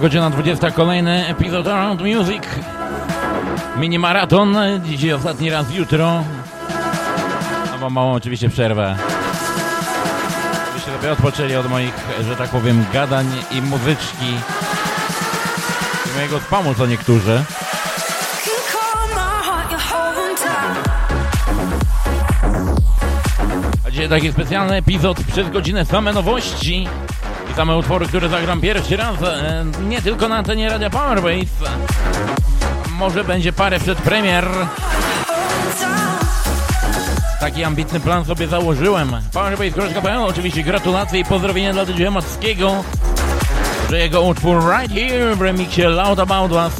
godzina 20, kolejny epizod Around Music. Mini maraton, dzisiaj ostatni raz jutro. No bo małą oczywiście przerwę. Żebyście sobie odpoczęli od moich, że tak powiem, gadań i muzyczki. I mojego spamu co niektórzy. A dzisiaj taki specjalny epizod przez godzinę same nowości same utwory, które zagram pierwszy raz, e, nie tylko na antenie Radia Powerbase. Może będzie parę przedpremier. Taki ambitny plan sobie założyłem. Powerbase.pl oczywiście gratulacje i pozdrowienia dla DJ Mackiego, że jego utwór Right Here w remixie Loud About Us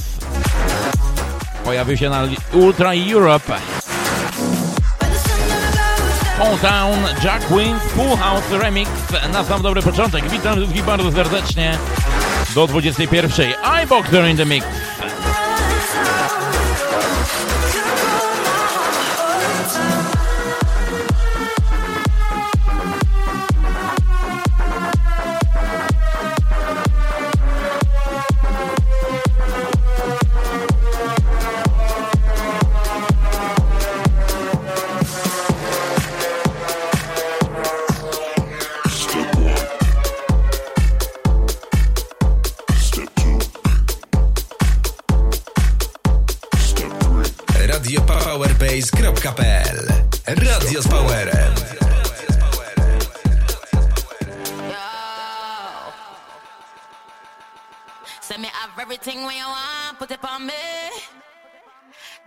pojawił się na Ultra Europe. Hometown, Jack Queen's Full House Remix na sam dobry początek. Witam wszystkich bardzo serdecznie do 21. iBoxer in the Mix.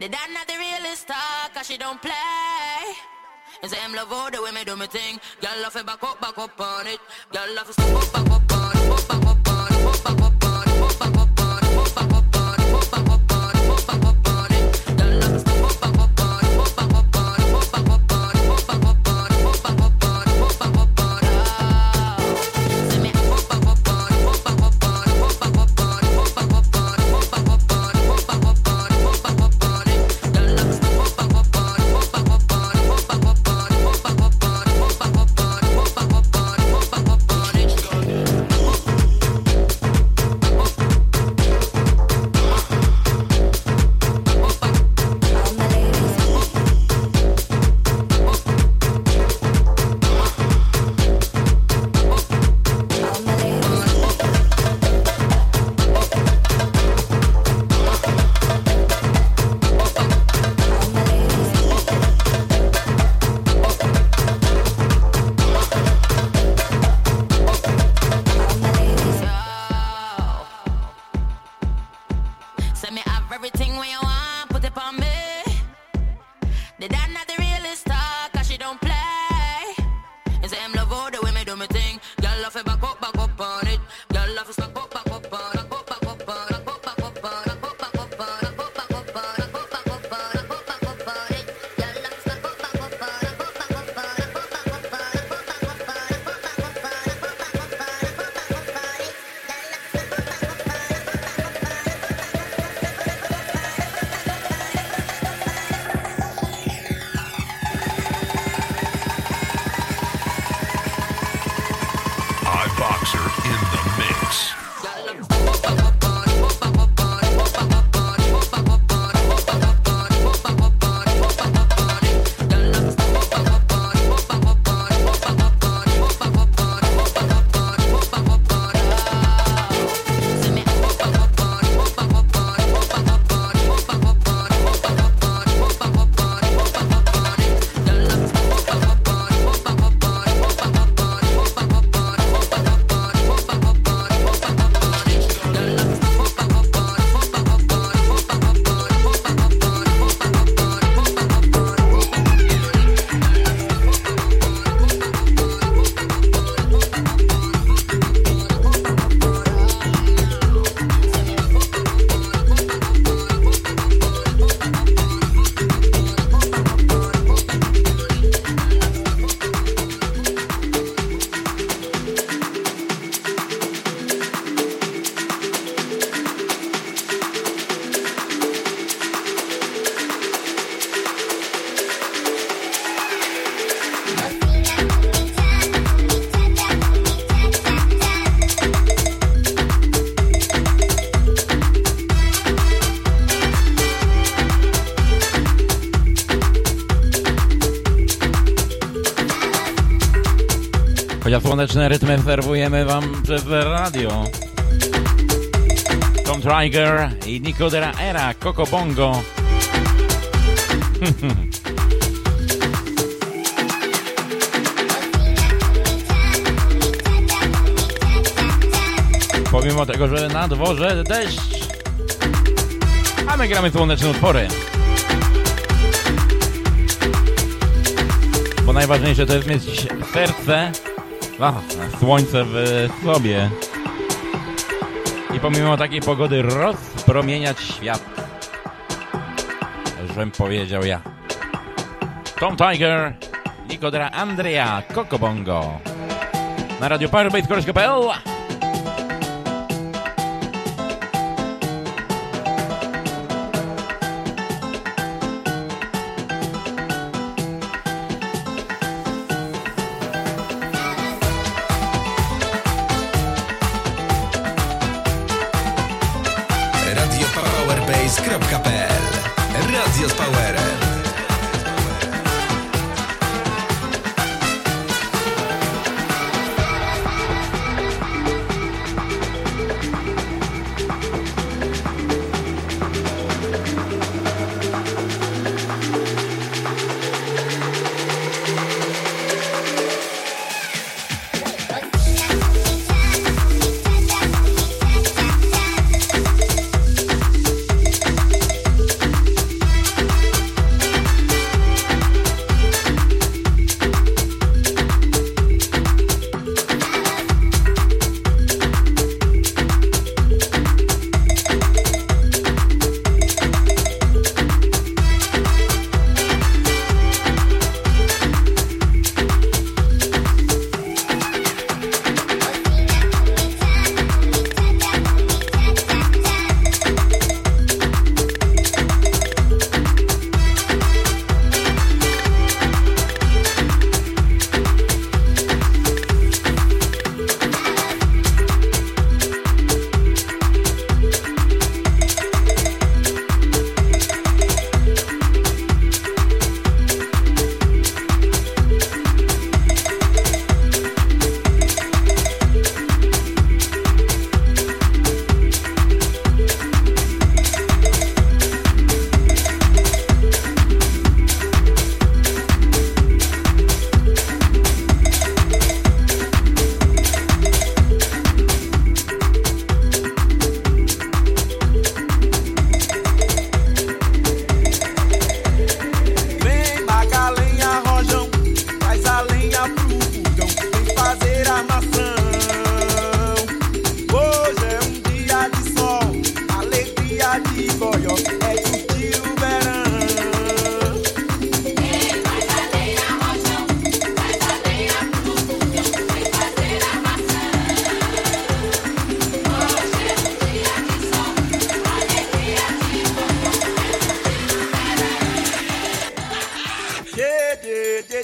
The dad not the realest talk, cause she don't play. And say him love all the way me do me thing. Girl love it back up, back up on it. Girl love it step up, back up on it. Up, back up on it. Up, back up słoneczne rytmy serwujemy wam przez radio. Tom Trigger i Nico de la Era, Coco Bongo. Pomimo tego, że na dworze deszcz, a my gramy słoneczne utwory. Bo najważniejsze to jest mieć serce a, słońce w sobie. I pomimo takiej pogody rozpromieniać świat. Żem powiedział ja. Tom Tiger, Nikodra Andrea, Kokobongo. Na Radio Myślnik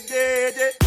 yeah, yeah.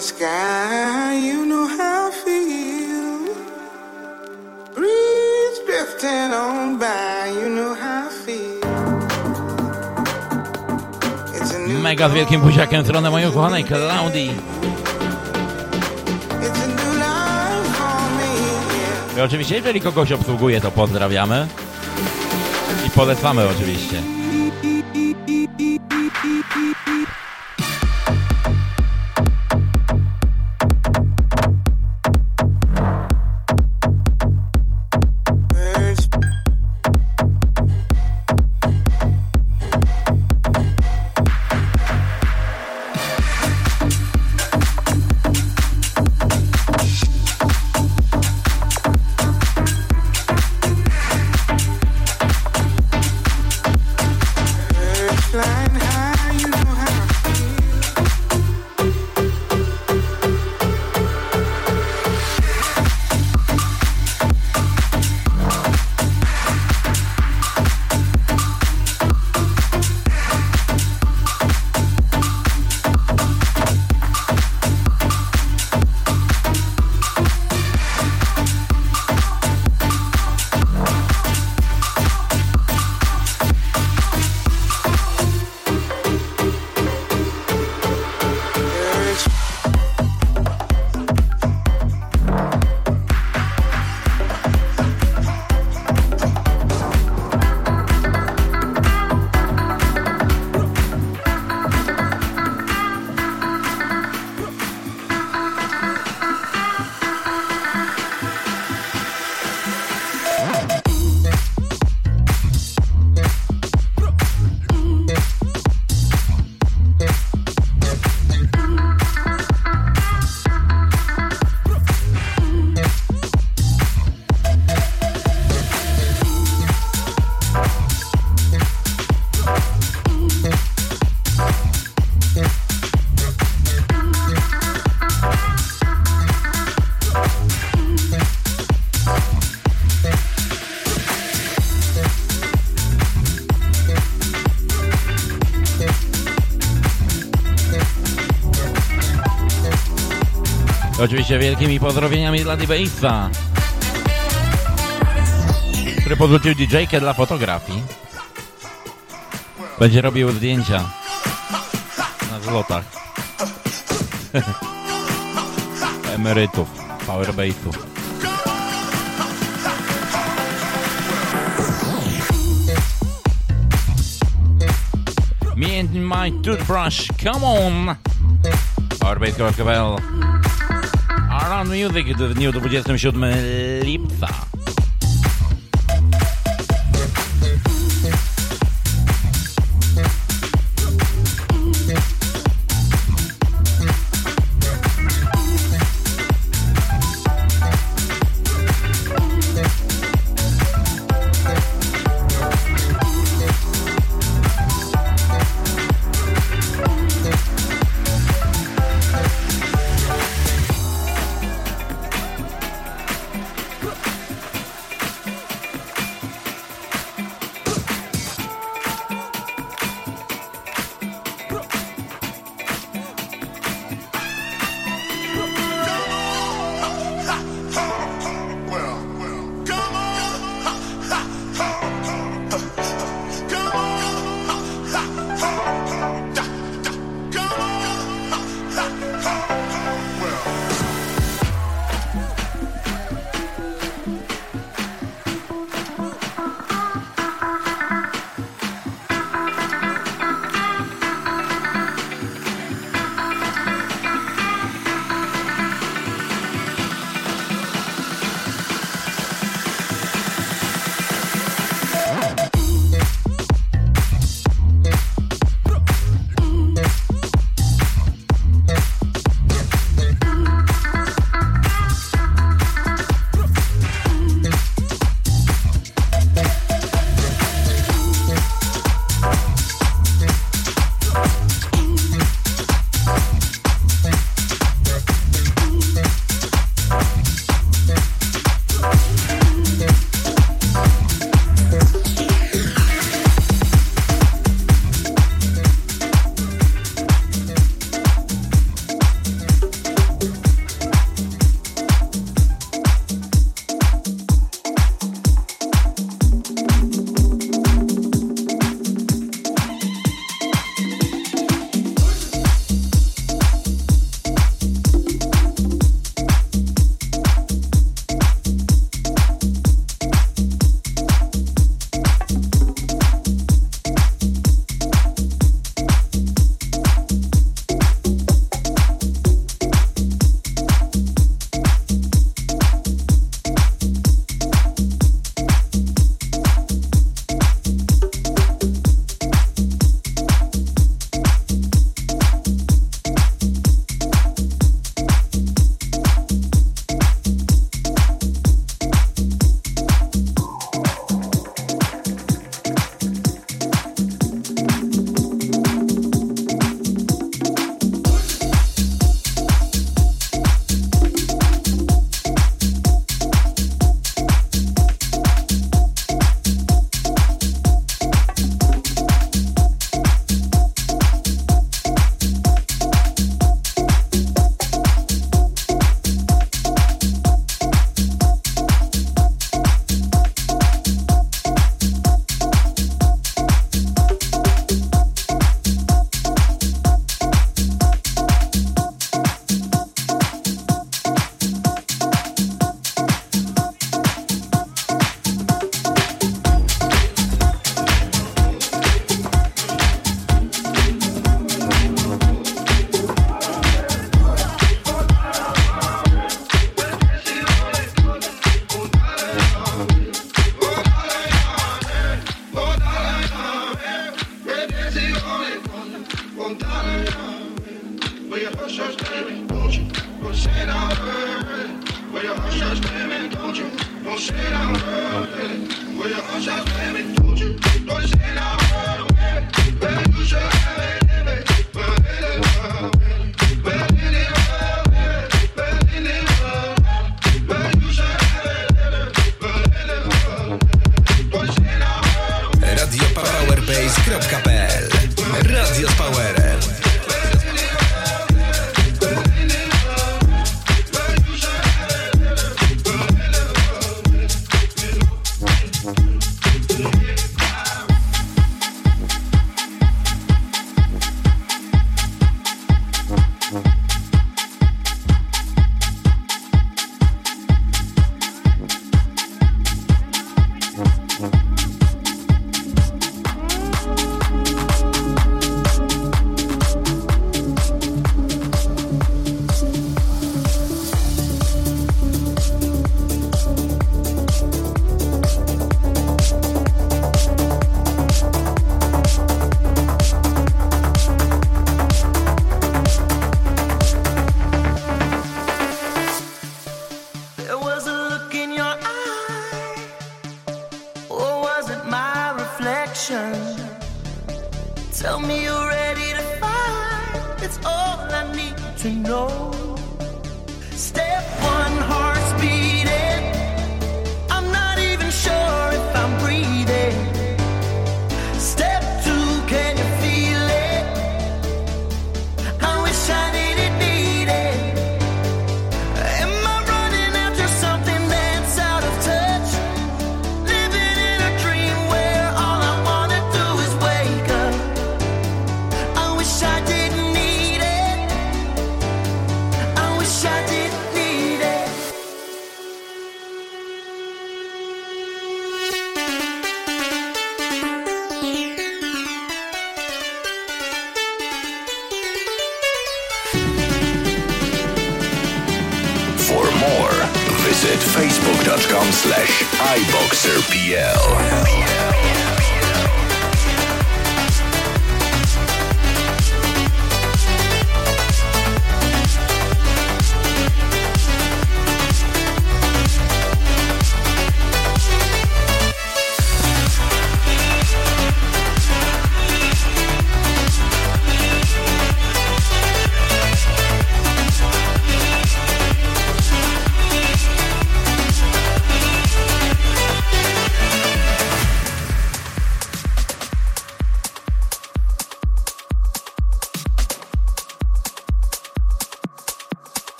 Sky, you know how I feel. Breeze drifting on by, you know how I feel. Mega z wielkim buziakiem w stronę mojej ukochanej me. I oczywiście, jeżeli kogoś obsługuje, to pozdrawiamy. I polecamy oczywiście. Oczywiście wielkimi pozdrowieniami dla D-Base'a, który podrzucił DJ-kę dla fotografii. Będzie robił zdjęcia na zlotach emerytów, powerbase'ów. Me and my toothbrush, come on! Powerbase.pl Around Music w dniu 27 lipca.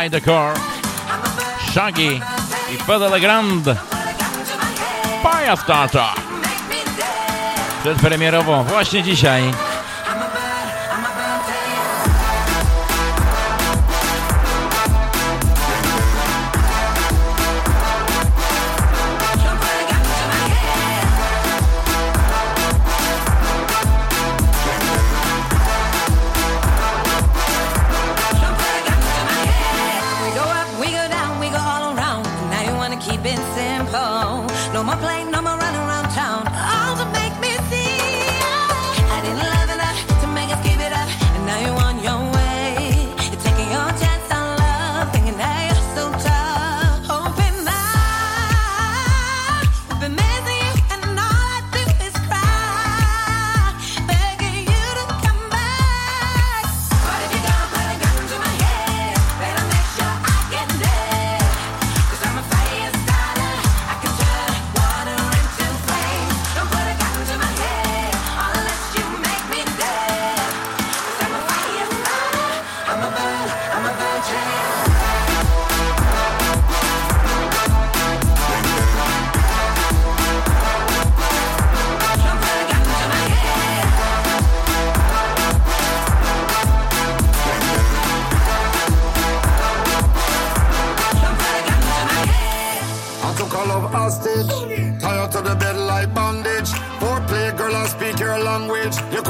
Sidecar, Shaggy i Fede Legrand. Paja starta. Przedpremierowo właśnie dzisiaj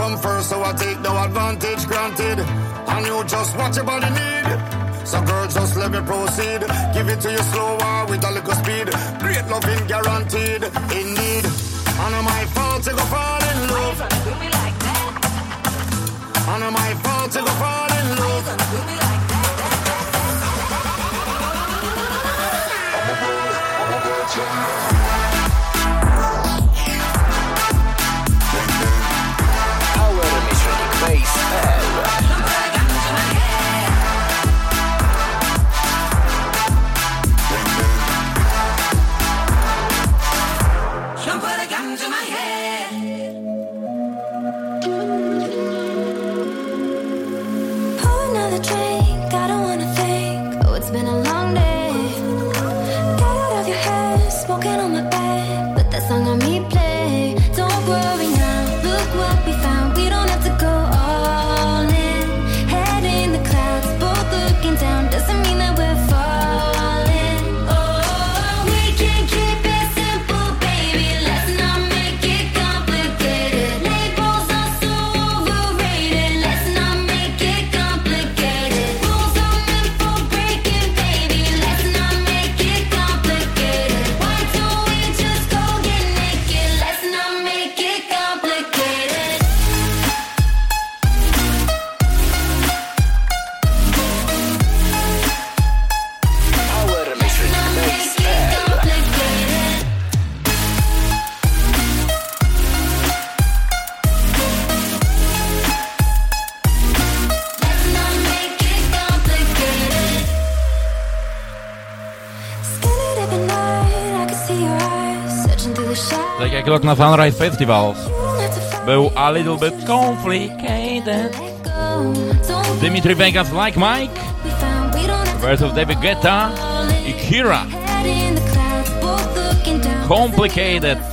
come first, so I take no advantage granted. And you just watch your body need. So girl, just let me proceed. Give it to you slower with a little speed. Great loving guaranteed, indeed. And I might Rock na Sunrise Festival był A Little Bit Complicated. Dimitri Vegas Like Mike versus David Guetta i Kira. Complicated.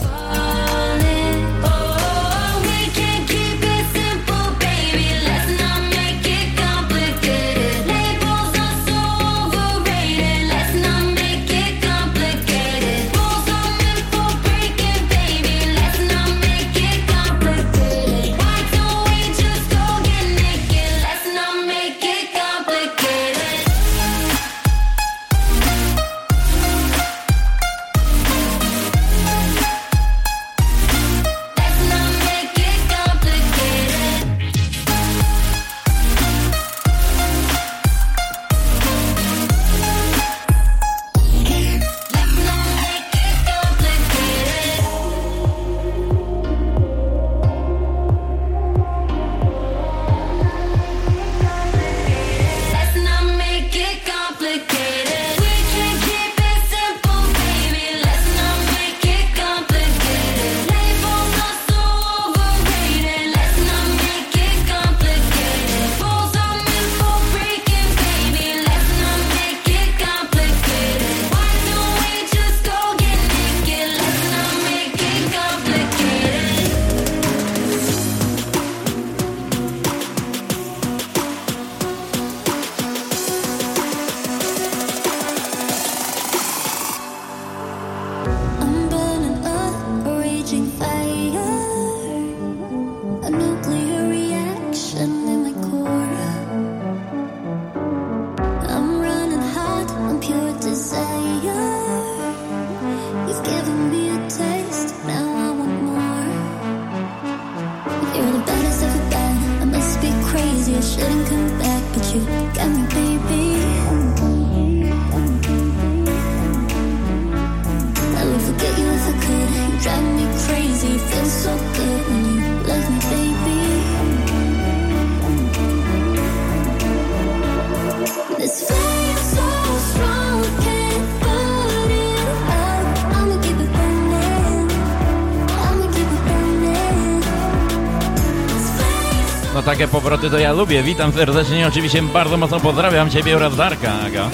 Powroty to ja lubię. Witam serdecznie, oczywiście bardzo mocno pozdrawiam Ciebie oraz Darka, Aga.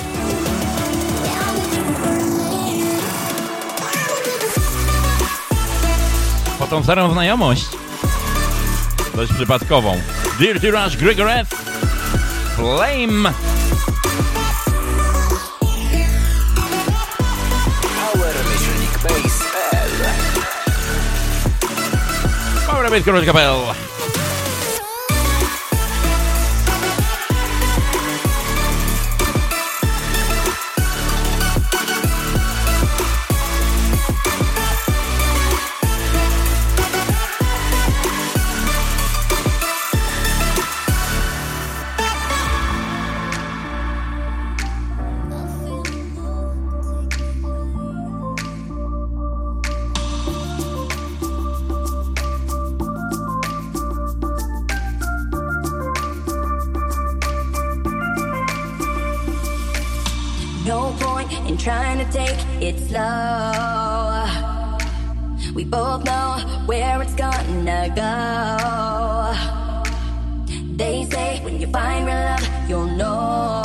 Po tą starą znajomość. Dość przypadkową. Dirty Rush Grigoret Flame. PowerMate.pl No We both know where it's gonna go. They say when you find real love, you'll know.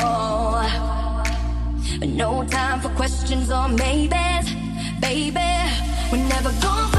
But no time for questions or maybes, baby. We're never gonna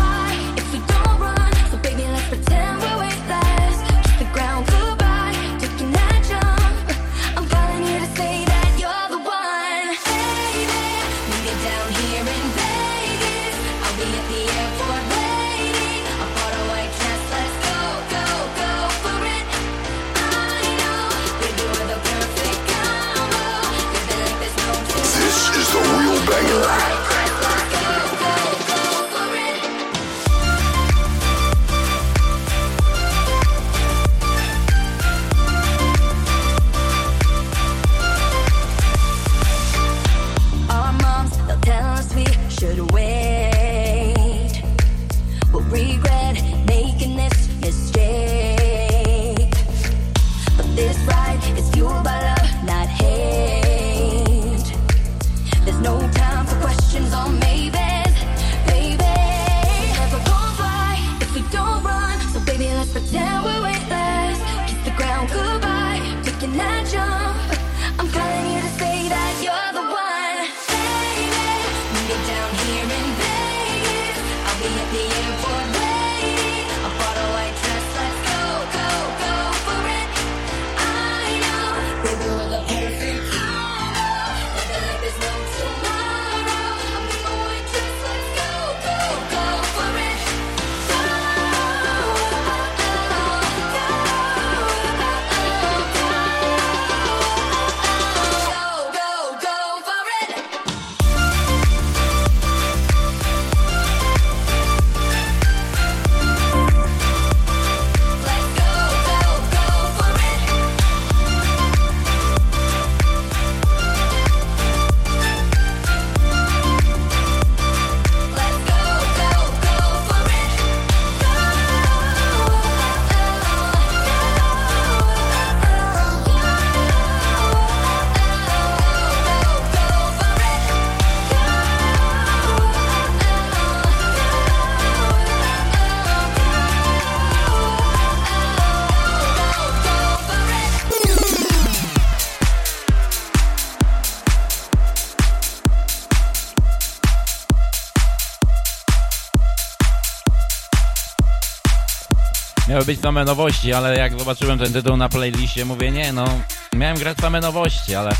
Miały być same nowości, ale jak zobaczyłem ten tytuł na playliście, mówię, nie no, miałem grać same nowości, ale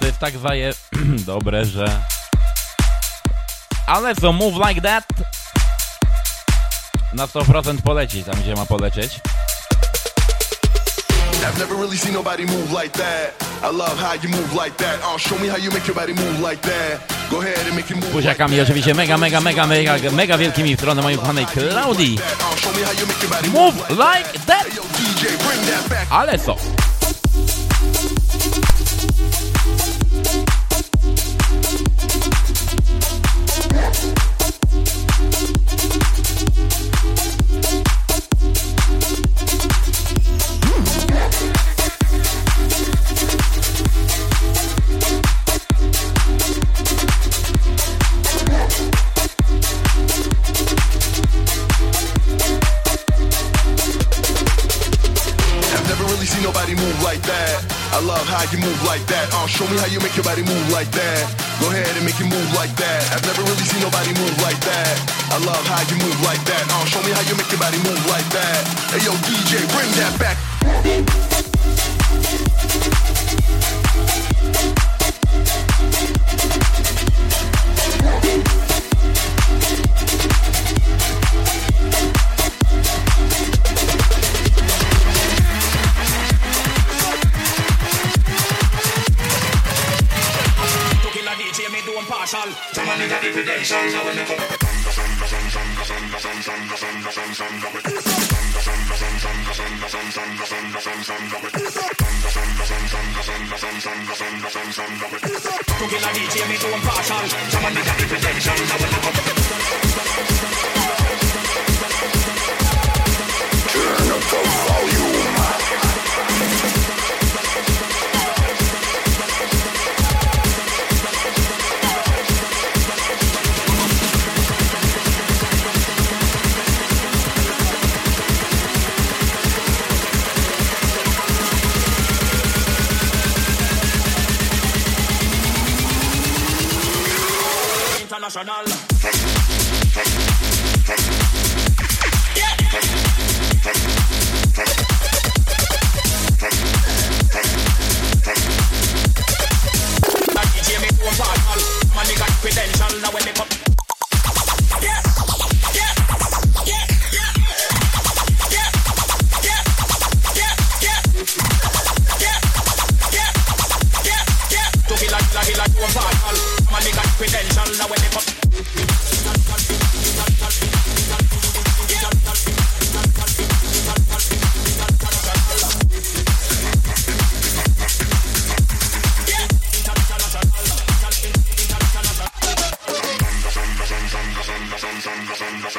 to jest tak zaje dobre, że... Ale co, Move Like That na 100% poleci tam, gdzie ma polecieć. I've never really seen nobody move like that. I love how you move like that. Oh, show me how you make your body move like that. Buziakami oczywiście mega, mega, mega, mega, mega wielkimi w stronę mojej kochanej Klaudii. Move like that! Ale co? Show me how you make your body move like that. Go ahead and make it move like that. I've never really seen nobody move like that. I love how you move like that. Uh, show me how you make your body move like that. Hey yo, DJ, bring that back. To kill a DJ, me do impartial. Somebody got the credentials, now when they come.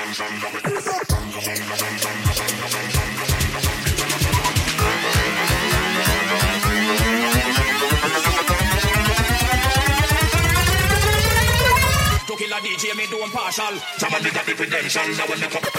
To kill a DJ, me do impartial. Somebody got the credentials, now when they come.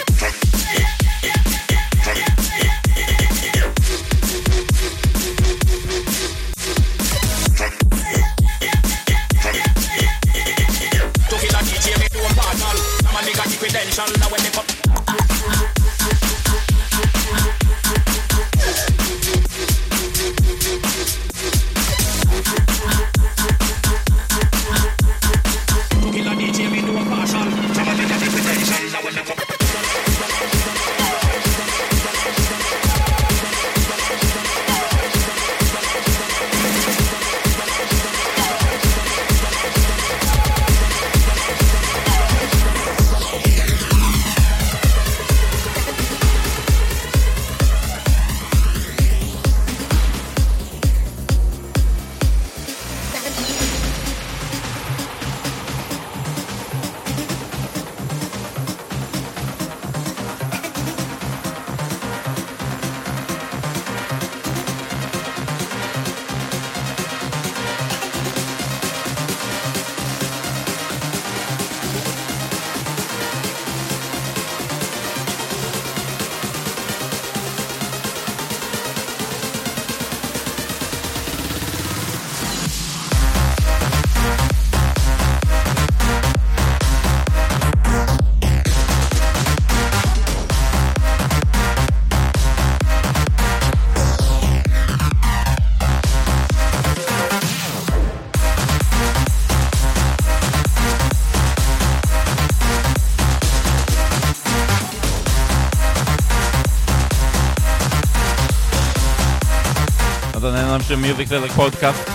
To najnowszy Music Select Podcast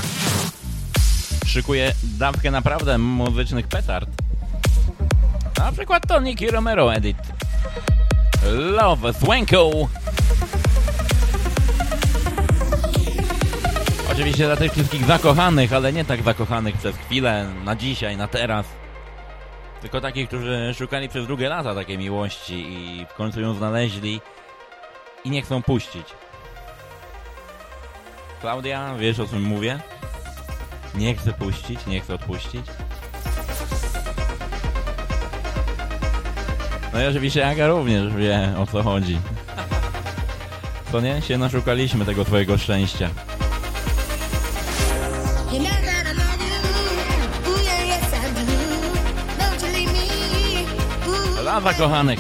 szykuje dawkę naprawdę muzycznych petard. Na przykład to Nicky Romero edit. Love Swanko. Oczywiście dla tych wszystkich zakochanych, ale nie tak zakochanych przez chwilę, na dzisiaj, na teraz. Tylko takich, którzy szukali przez długie lata takiej miłości i w końcu ją znaleźli i nie chcą puścić. Klaudia, wiesz o czym mówię? Nie chcę puścić, nie chcę odpuścić. No i oczywiście Aga również wie o co chodzi. To nie? Się naszukaliśmy tego twojego szczęścia. Lawa kochanek!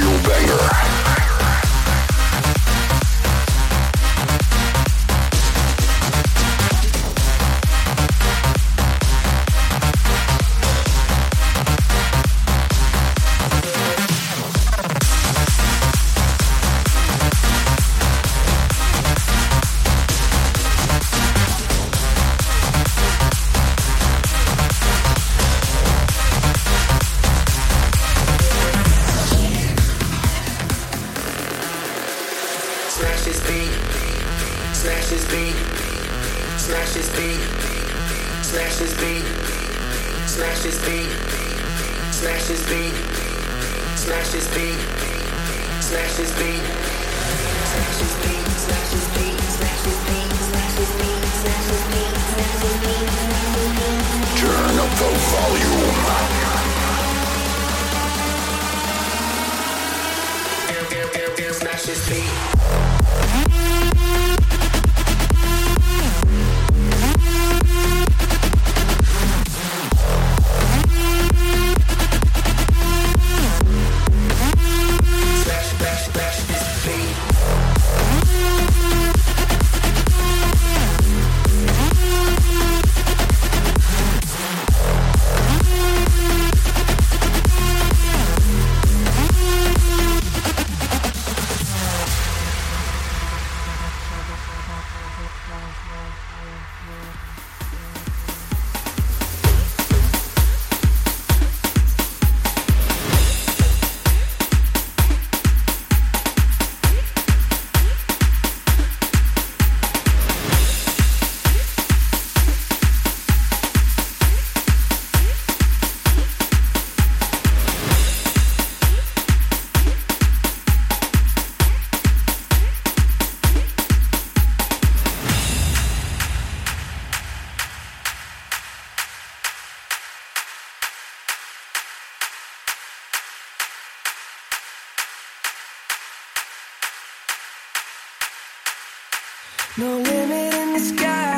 real banger. No limit in the sky.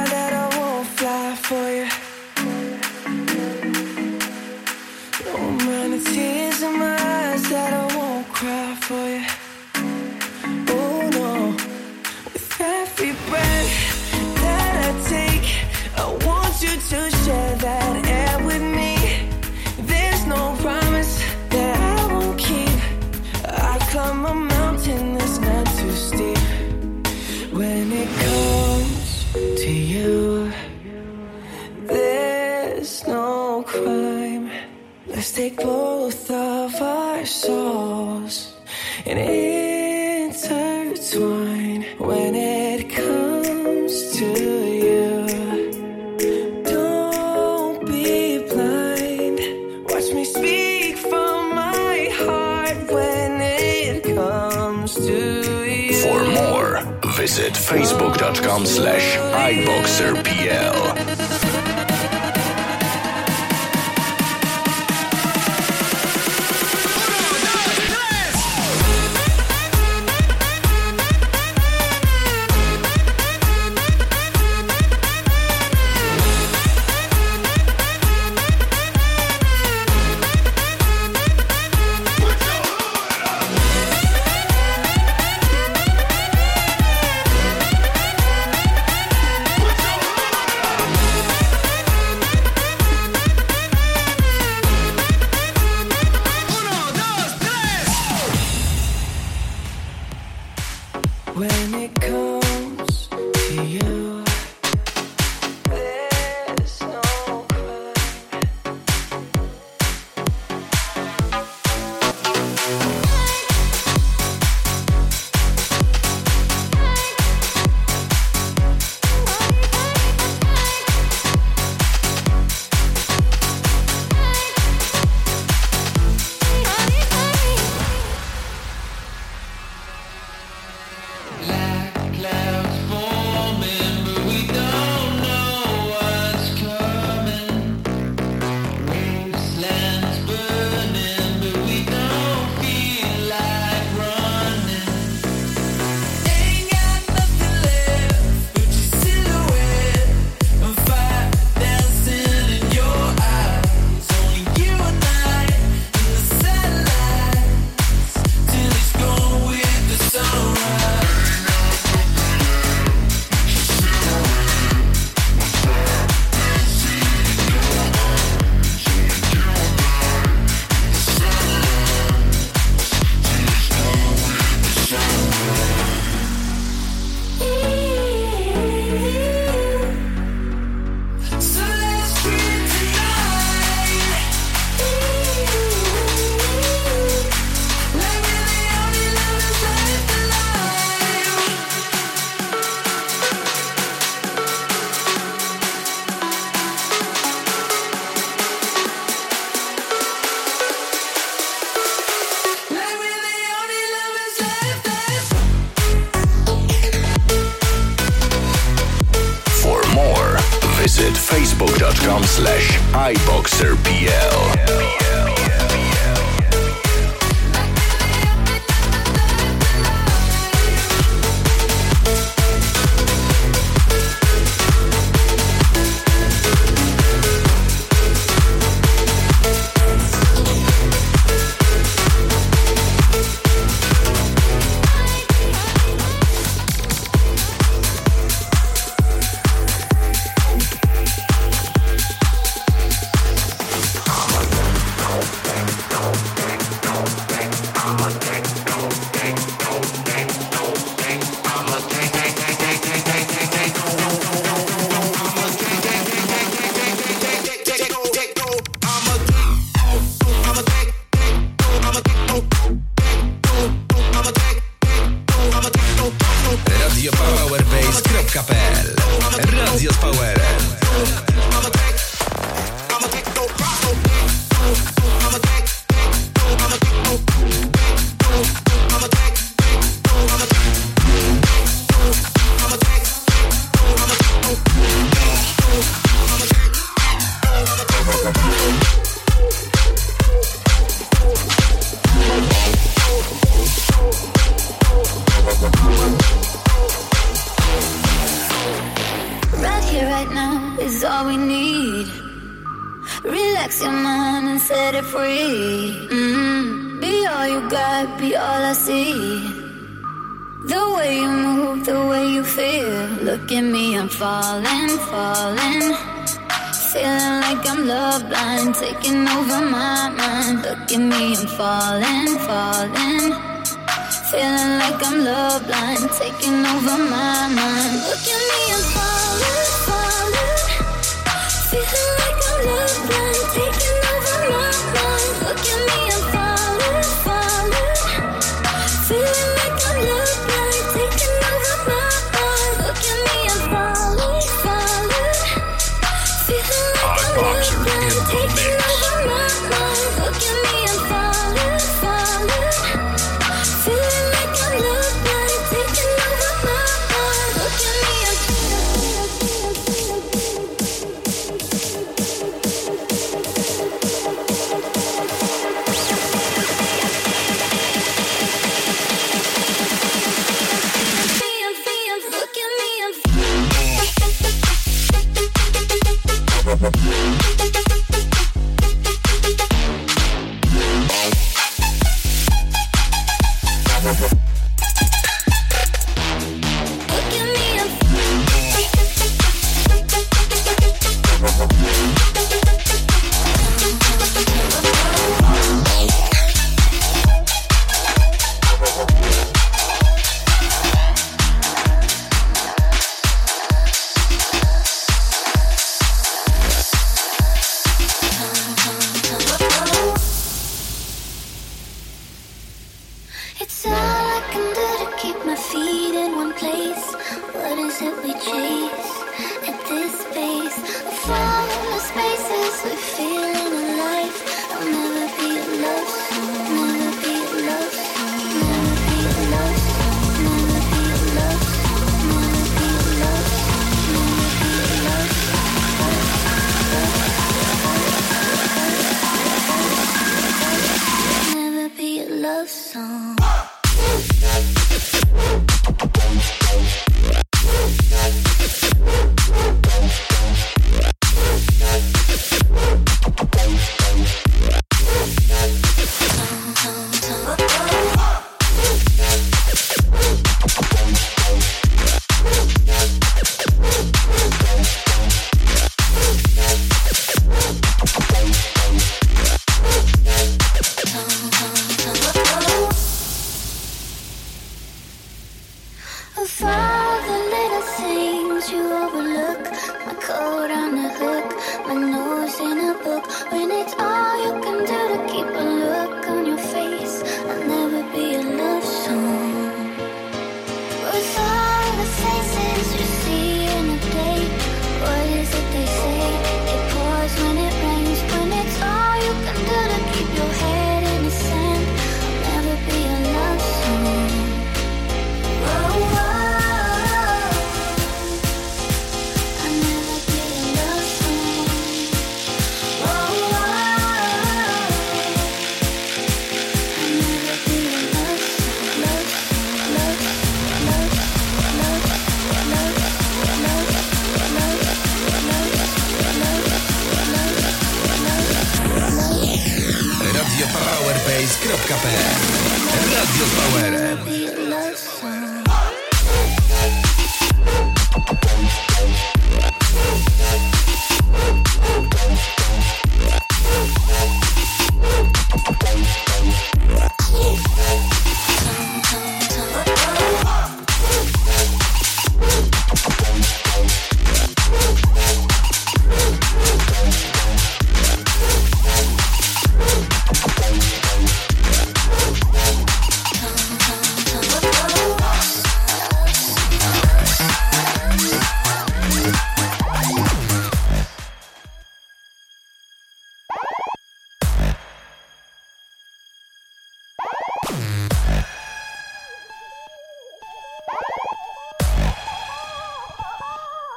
facebook.com slash iboxerpl.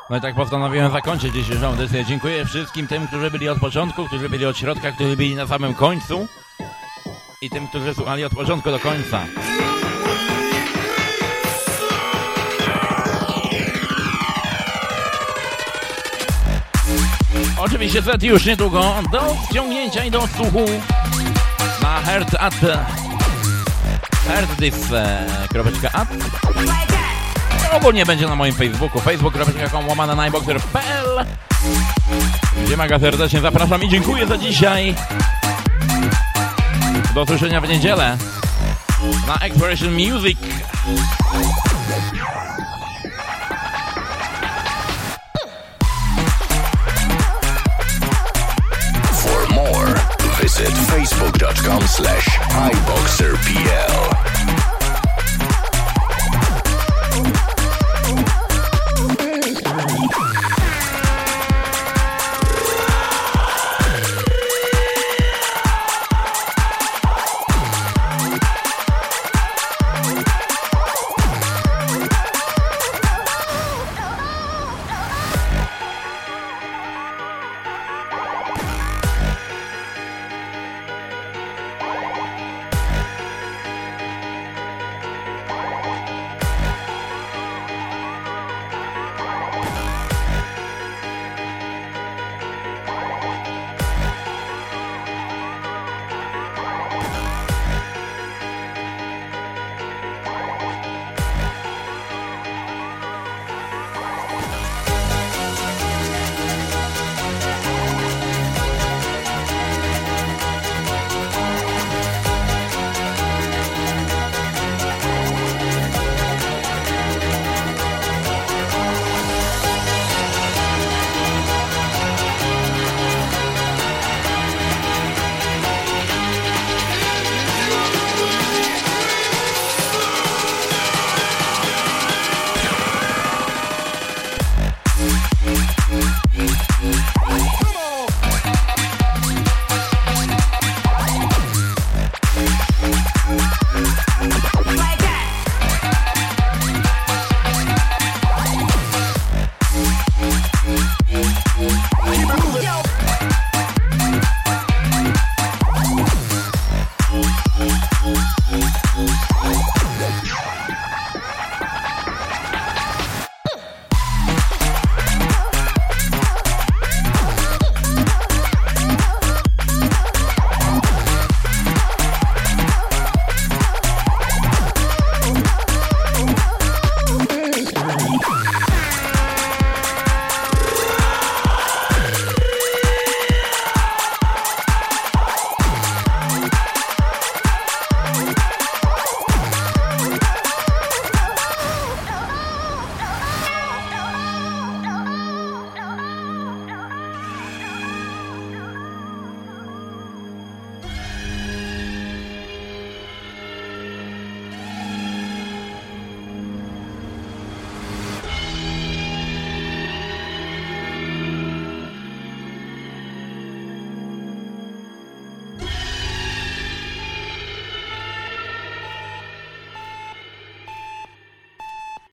No i tak postanowiłem zakończyć dzisiejszą audycję. Dziękuję wszystkim tym, którzy byli od początku, którzy byli od środka, którzy byli na samym końcu i tym, którzy słuchali od początku do końca. Oczywiście set już niedługo do ściągnięcia i do słuchu na herd at herdis.app Ogólnie będzie na moim Facebooku, facebook.com łamane najboxer.pl gdzie mega serdecznie zapraszam i dziękuję za dzisiaj. Do usłyszenia w niedzielę na Exploration Music. For more, visit facebook.com slash iboxerpl.